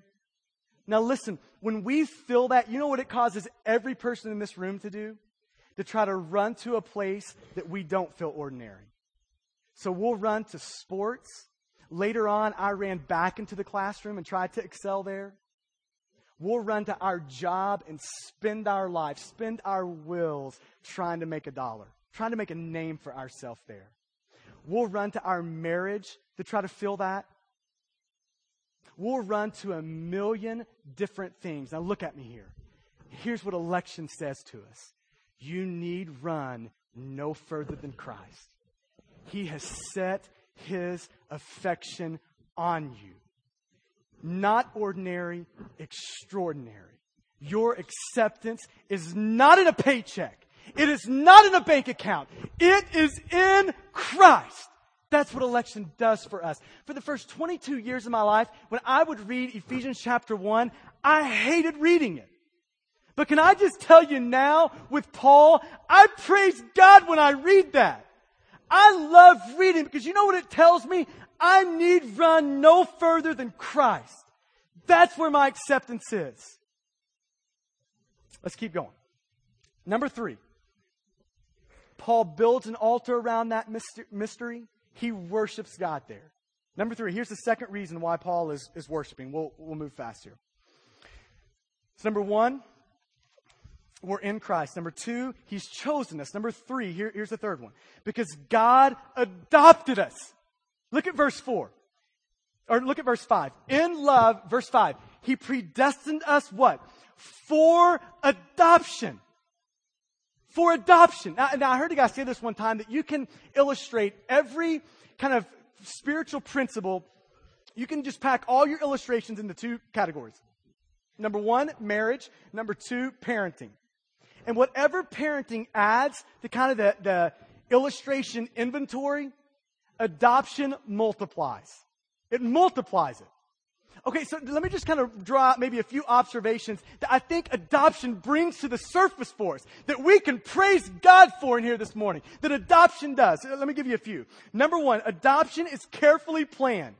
Now listen, when we feel that, you know what it causes every person in this room to do? To try to run to a place that we don't feel ordinary. So we'll run to sports. Later on, I ran back into the classroom and tried to excel there. We'll run to our job and spend our life, spend our wills trying to make a dollar, trying to make a name for ourselves there. We'll run to our marriage to try to fill that. We'll run to a million different things. Now, look at me here. Here's what election says to us you need run no further than Christ. He has set his affection on you. Not ordinary, extraordinary. Your acceptance is not in a paycheck. It is not in a bank account. It is in Christ. That's what election does for us. For the first 22 years of my life, when I would read Ephesians chapter 1, I hated reading it. But can I just tell you now with Paul, I praise God when I read that. I love reading because you know what it tells me? I need run no further than Christ. That's where my acceptance is. Let's keep going. Number three, Paul builds an altar around that mystery. He worships God there. Number three, here's the second reason why Paul is, is worshiping. We'll, we'll move fast here. So, number one, we're in Christ. Number two, He's chosen us. Number three, here, here's the third one. Because God adopted us. Look at verse four. Or look at verse five. In love, verse five, He predestined us what? For adoption. For adoption. Now, now I heard a guy say this one time that you can illustrate every kind of spiritual principle. You can just pack all your illustrations into two categories. Number one, marriage. Number two, parenting. And whatever parenting adds to kind of the, the illustration inventory, adoption multiplies. It multiplies it. Okay, so let me just kind of draw maybe a few observations that I think adoption brings to the surface for us, that we can praise God for in here this morning, that adoption does. Let me give you a few. Number one, adoption is carefully planned.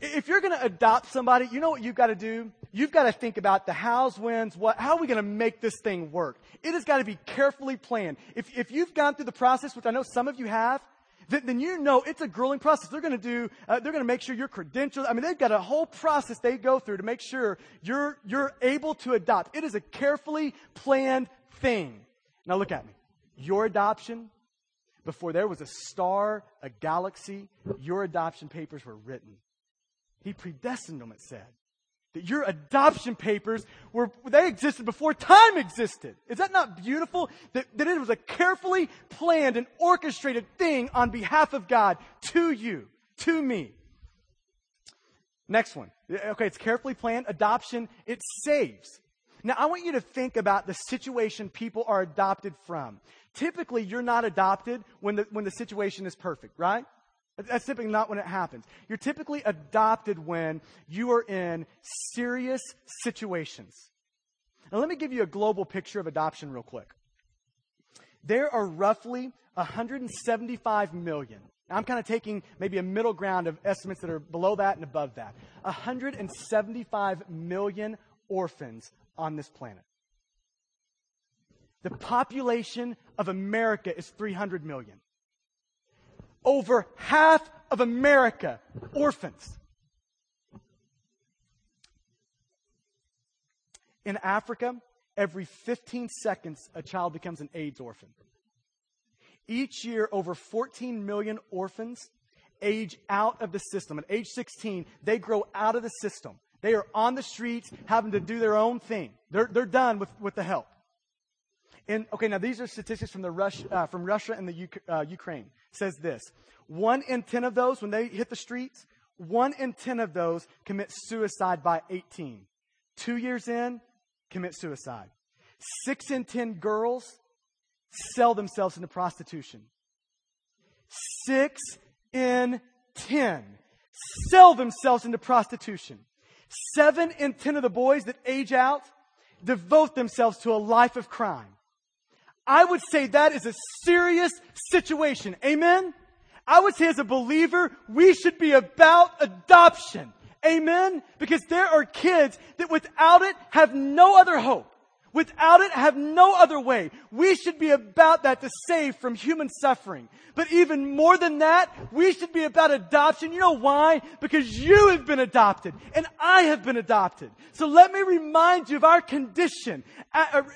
If you're going to adopt somebody, you know what you've got to do? You've got to think about the hows, whens, what, how are we going to make this thing work? It has got to be carefully planned. If, if you've gone through the process, which I know some of you have, then, then you know it's a grueling process. They're going to do, uh, they're going to make sure your credentials, I mean, they've got a whole process they go through to make sure you're, you're able to adopt. It is a carefully planned thing. Now look at me. Your adoption, before there was a star, a galaxy, your adoption papers were written. He predestined them, it said. That your adoption papers were, they existed before time existed. Is that not beautiful? That, that it was a carefully planned and orchestrated thing on behalf of God to you, to me. Next one. Okay, it's carefully planned. Adoption, it saves. Now, I want you to think about the situation people are adopted from. Typically, you're not adopted when the, when the situation is perfect, right? That's typically not when it happens. You're typically adopted when you are in serious situations. Now, let me give you a global picture of adoption, real quick. There are roughly 175 million. Now, I'm kind of taking maybe a middle ground of estimates that are below that and above that. 175 million orphans on this planet. The population of America is 300 million over half of America orphans. In Africa, every 15 seconds, a child becomes an AIDS orphan. Each year, over 14 million orphans age out of the system. At age 16, they grow out of the system. They are on the streets having to do their own thing. They're, they're done with, with the help. And okay, now these are statistics from the Russia, uh, from Russia and the U- uh, Ukraine. It says this: one in ten of those, when they hit the streets, one in ten of those commit suicide by 18. Two years in, commit suicide. Six in ten girls sell themselves into prostitution. Six in ten sell themselves into prostitution. Seven in ten of the boys that age out devote themselves to a life of crime. I would say that is a serious situation. Amen? I would say as a believer, we should be about adoption. Amen? Because there are kids that without it have no other hope. Without it, have no other way. We should be about that to save from human suffering. But even more than that, we should be about adoption. You know why? Because you have been adopted and I have been adopted. So let me remind you of our condition.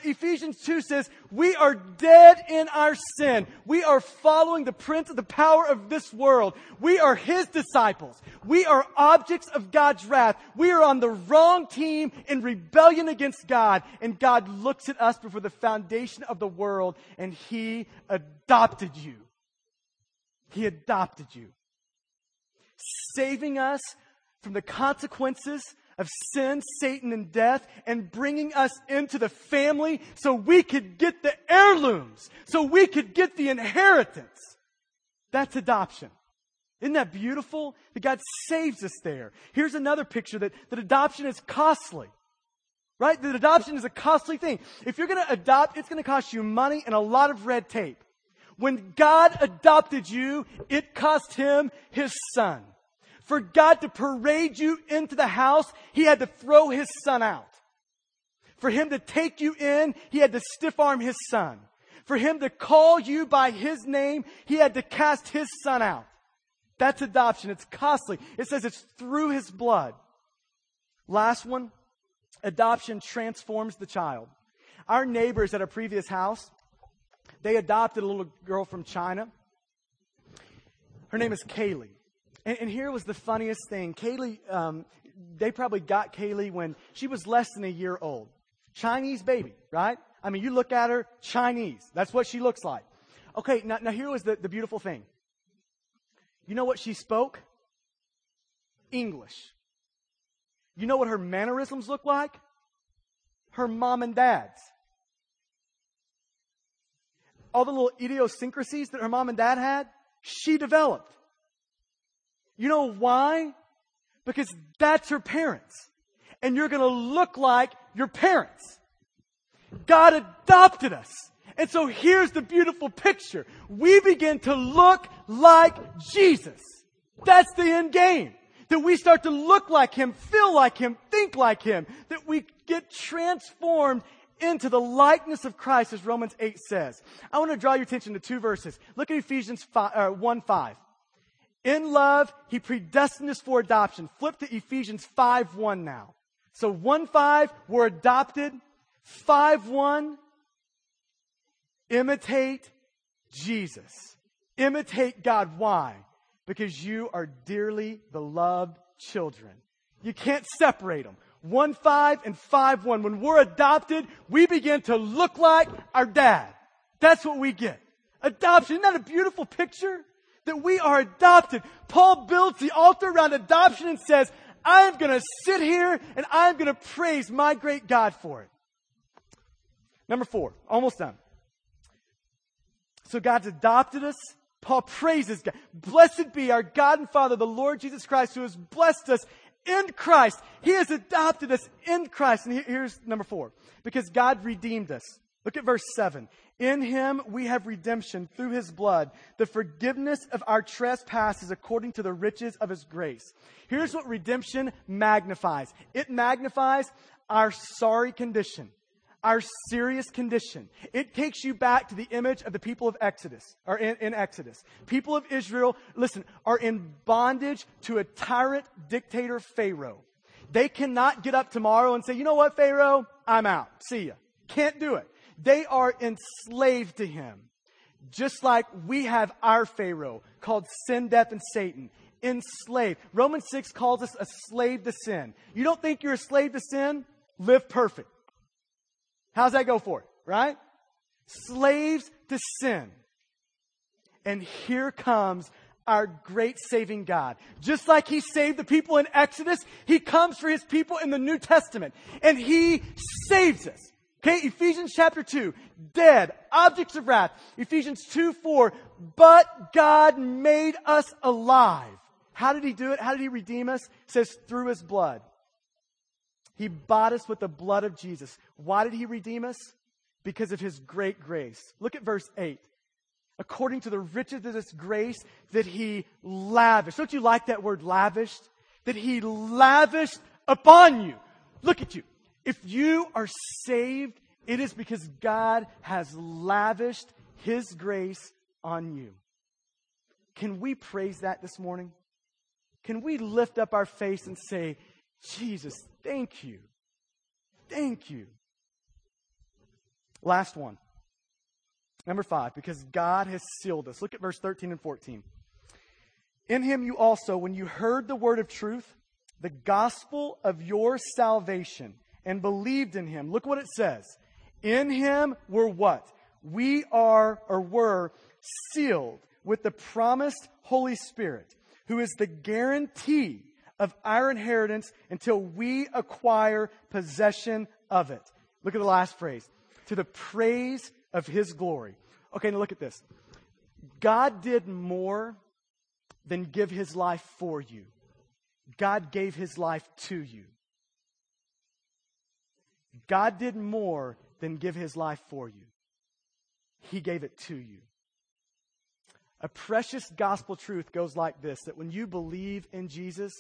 Ephesians 2 says, we are dead in our sin. We are following the prince of the power of this world. We are his disciples. We are objects of God's wrath. We are on the wrong team in rebellion against God and God looks at us before the foundation of the world and He adopted you. He adopted you. Saving us from the consequences of sin, Satan, and death, and bringing us into the family so we could get the heirlooms, so we could get the inheritance. That's adoption. Isn't that beautiful? That God saves us there. Here's another picture that, that adoption is costly. Right? That adoption is a costly thing. If you're going to adopt, it's going to cost you money and a lot of red tape. When God adopted you, it cost him his son. For God to parade you into the house, he had to throw his son out. For him to take you in, he had to stiff arm his son. For him to call you by his name, he had to cast his son out. That's adoption. It's costly. It says it's through his blood. Last one adoption transforms the child. Our neighbors at our previous house, they adopted a little girl from China. Her name is Kaylee. And, and here was the funniest thing. Kaylee, um, they probably got Kaylee when she was less than a year old. Chinese baby, right? I mean, you look at her, Chinese. That's what she looks like. Okay, now, now here was the, the beautiful thing. You know what she spoke? English. You know what her mannerisms look like? Her mom and dad's all the little idiosyncrasies that her mom and dad had, she developed. You know why? Because that's her parents. And you're to look like your parents. God adopted us. And so here's the beautiful picture. We begin to look like Jesus. That's the end game. That we start to look like Him, feel like Him, think like Him. That we get transformed into the likeness of Christ, as Romans 8 says. I want to draw your attention to two verses. Look at Ephesians 5, uh, 1 5. In love, he predestined us for adoption. Flip to Ephesians 5 1 now. So 1 5, we're adopted. 5 1, imitate Jesus. Imitate God. Why? Because you are dearly beloved children. You can't separate them. 1 5 and 5 1. When we're adopted, we begin to look like our dad. That's what we get. Adoption. Isn't that a beautiful picture? That we are adopted. Paul builds the altar around adoption and says, I am going to sit here and I'm going to praise my great God for it. Number four, almost done. So God's adopted us. Paul praises God. Blessed be our God and Father, the Lord Jesus Christ, who has blessed us in Christ. He has adopted us in Christ. And here's number four. Because God redeemed us. Look at verse seven. In him we have redemption through his blood, the forgiveness of our trespasses according to the riches of his grace. Here's what redemption magnifies. It magnifies our sorry condition our serious condition. It takes you back to the image of the people of Exodus, or in, in, Exodus. People of Israel, listen, are in bondage to a tyrant dictator Pharaoh. They cannot get up tomorrow and say, you know what, Pharaoh? I'm out. See ya. Can't do it. They are enslaved to him. Just like we have our Pharaoh called sin, death, and Satan. Enslaved. Romans 6 calls us a slave to sin. You don't think you're a slave to sin? Live perfect. How's that go for it? Right? Slaves to sin. And here comes our great saving God. Just like He saved the people in Exodus, He comes for His people in the New Testament. And He saves us. Okay, Ephesians chapter 2, dead, objects of wrath. Ephesians 2, 4, but God made us alive. How did He do it? How did He redeem us? It says through His blood. He bought us with the blood of Jesus. Why did he redeem us? Because of his great grace. Look at verse 8. According to the riches of this grace that he lavished. Don't you like that word lavished? That he lavished upon you. Look at you. If you are saved, it is because God has lavished his grace on you. Can we praise that this morning? Can we lift up our face and say, Jesus, thank you. Thank you. Last one. Number five, because God has sealed us. Look at verse 13 and 14. In him you also, when you heard the word of truth, the gospel of your salvation, and believed in him, look what it says. In him we're what? We are or were sealed with the promised Holy Spirit, who is the guarantee of our inheritance until we acquire possession of it. Look at the last phrase. To the praise of his glory. Okay, now look at this. God did more than give his life for you. God gave his life to you. God did more than give his life for you. He gave it to you. A precious gospel truth goes like this that when you believe in Jesus,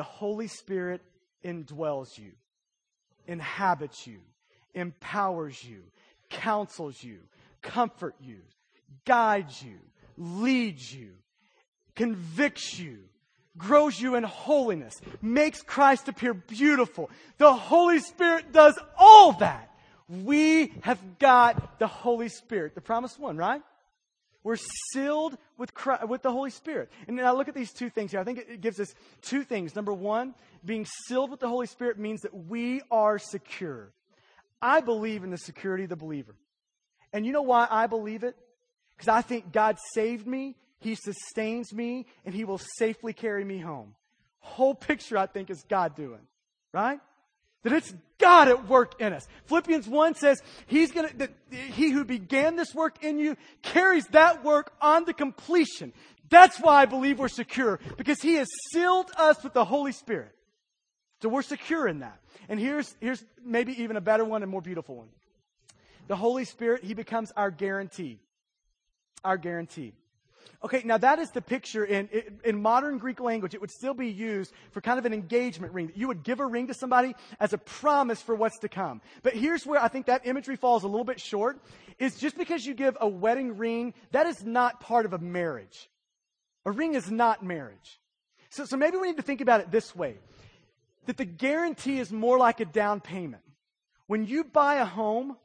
the Holy Spirit indwells you, inhabits you, empowers you, counsels you, comfort you, guides you, leads you, convicts you, grows you in holiness, makes Christ appear beautiful. The Holy Spirit does all that. We have got the Holy Spirit, the promised one, right? We're sealed with, Christ, with the Holy Spirit. And now look at these two things here. I think it gives us two things. Number one, being sealed with the Holy Spirit means that we are secure. I believe in the security of the believer. And you know why I believe it? Because I think God saved me, He sustains me, and He will safely carry me home. Whole picture, I think, is God doing. Right? That it's God at work in us. Philippians 1 says, He's gonna, that He who began this work in you carries that work on to completion. That's why I believe we're secure, because He has sealed us with the Holy Spirit. So we're secure in that. And here's, here's maybe even a better one and more beautiful one. The Holy Spirit, He becomes our guarantee. Our guarantee. Okay, now that is the picture in, in modern Greek language. It would still be used for kind of an engagement ring. You would give a ring to somebody as a promise for what's to come. But here's where I think that imagery falls a little bit short. Is just because you give a wedding ring, that is not part of a marriage. A ring is not marriage. So, so maybe we need to think about it this way. That the guarantee is more like a down payment. When you buy a home,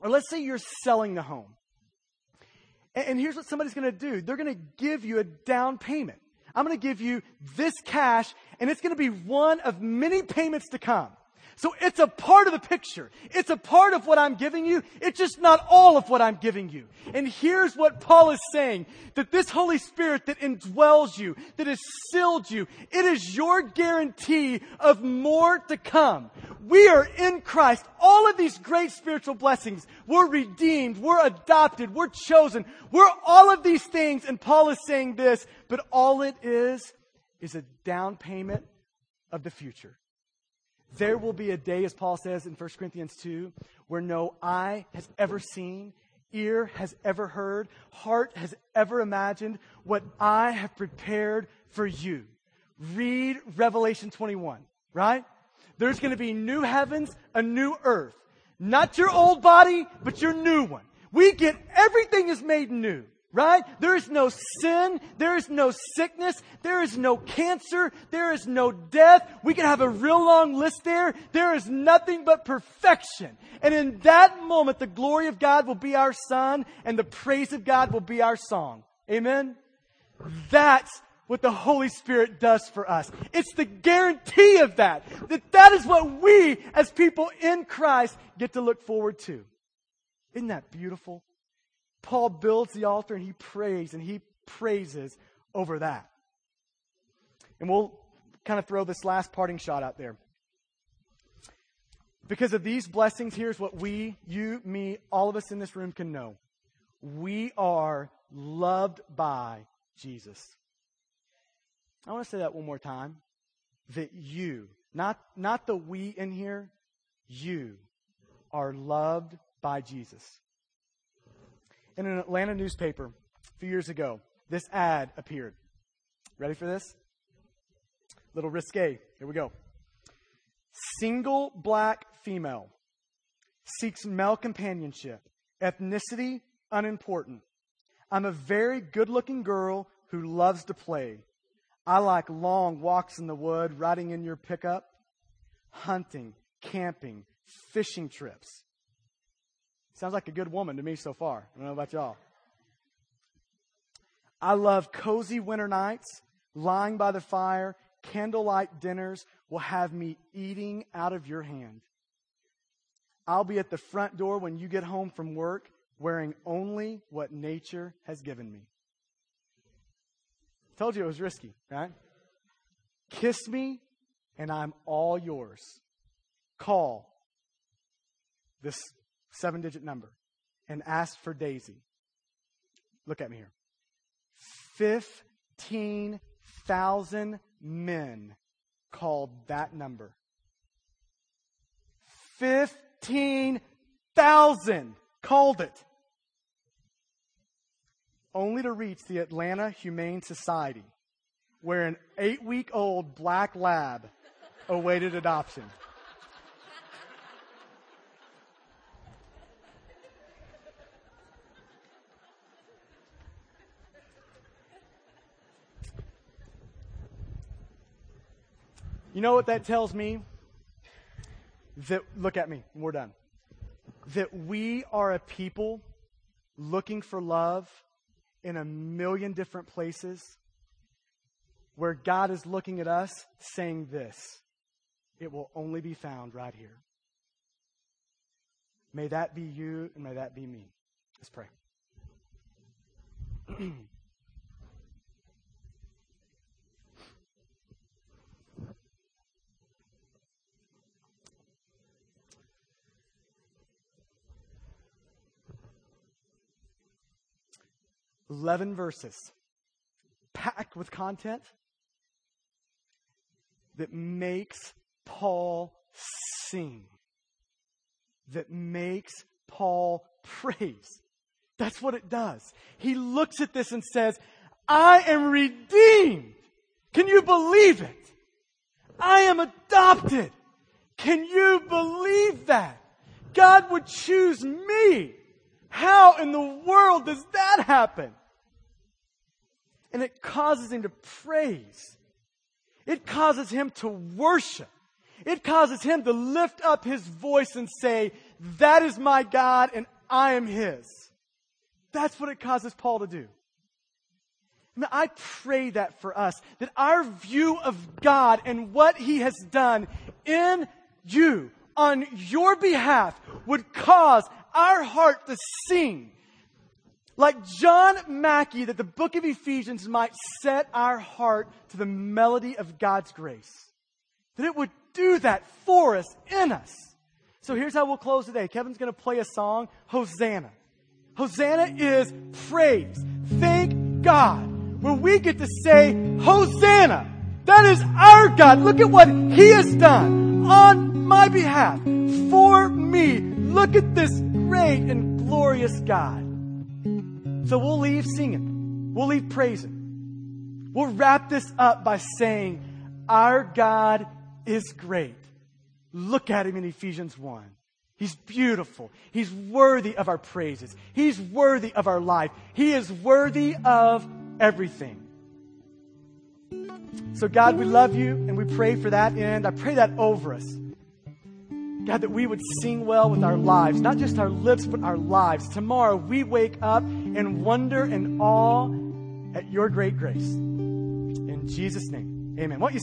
or let's say you're selling the home, and here's what somebody's going to do. They're going to give you a down payment. I'm going to give you this cash and it's going to be one of many payments to come. So it's a part of the picture. It's a part of what I'm giving you. It's just not all of what I'm giving you. And here's what Paul is saying. That this Holy Spirit that indwells you, that has sealed you, it is your guarantee of more to come. We are in Christ. All of these great spiritual blessings. We're redeemed. We're adopted. We're chosen. We're all of these things. And Paul is saying this, but all it is, is a down payment of the future. There will be a day, as Paul says in 1 Corinthians 2, where no eye has ever seen, ear has ever heard, heart has ever imagined what I have prepared for you. Read Revelation 21, right? There's going to be new heavens, a new earth. Not your old body, but your new one. We get everything is made new right? There is no sin. There is no sickness. There is no cancer. There is no death. We can have a real long list there. There is nothing but perfection. And in that moment, the glory of God will be our song and the praise of God will be our song. Amen? That's what the Holy Spirit does for us. It's the guarantee of that. That that is what we as people in Christ get to look forward to. Isn't that beautiful? Paul builds the altar and he prays and he praises over that. And we'll kind of throw this last parting shot out there. Because of these blessings, here's what we, you, me, all of us in this room can know. We are loved by Jesus. I want to say that one more time. That you, not, not the we in here, you are loved by Jesus in an Atlanta newspaper a few years ago, this ad appeared. Ready for this? Little risque. Here we go. Single black female seeks male companionship. Ethnicity unimportant. I'm a very good looking girl who loves to play. I like long walks in the wood, riding in your pickup, hunting, camping, fishing trips. Sounds like a good woman to me so far. I don't know about y'all. I love cozy winter nights, lying by the fire, candlelight dinners will have me eating out of your hand. I'll be at the front door when you get home from work wearing only what nature has given me. Told you it was risky, right? Kiss me and I'm all yours. Call this seven digit number and asked for Daisy. Look at me here. 15,000 men called that number. 15,000 called it. Only to reach the Atlanta Humane Society, where an eight week old black lab awaited adoption. You know what that tells me? That, look at me, we're done. That we are a people looking for love in a million different places where God is looking at us saying this it will only be found right here. May that be you and may that be me. Let's pray. 11 verses, packed with content that makes Paul sing, that makes Paul praise. That's what it does. He looks at this and says, I am redeemed. Can you believe it? I am adopted. Can you believe that? God would choose me. How in the world does that happen? And it causes him to praise. It causes him to worship. It causes him to lift up his voice and say, That is my God and I am his. That's what it causes Paul to do. I, I pray that for us, that our view of God and what he has done in you on your behalf would cause our heart to sing. Like John Mackay, that the book of Ephesians might set our heart to the melody of God's grace. That it would do that for us, in us. So here's how we'll close today. Kevin's going to play a song, Hosanna. Hosanna is praise. Thank God. Where we get to say, Hosanna. That is our God. Look at what He has done on my behalf for me. Look at this great and glorious God. So we'll leave singing. We'll leave praising. We'll wrap this up by saying, Our God is great. Look at him in Ephesians 1. He's beautiful. He's worthy of our praises. He's worthy of our life. He is worthy of everything. So, God, we love you and we pray for that end. I pray that over us. God, that we would sing well with our lives, not just our lips, but our lives. Tomorrow we wake up in wonder and awe at your great grace. In Jesus' name, amen. What you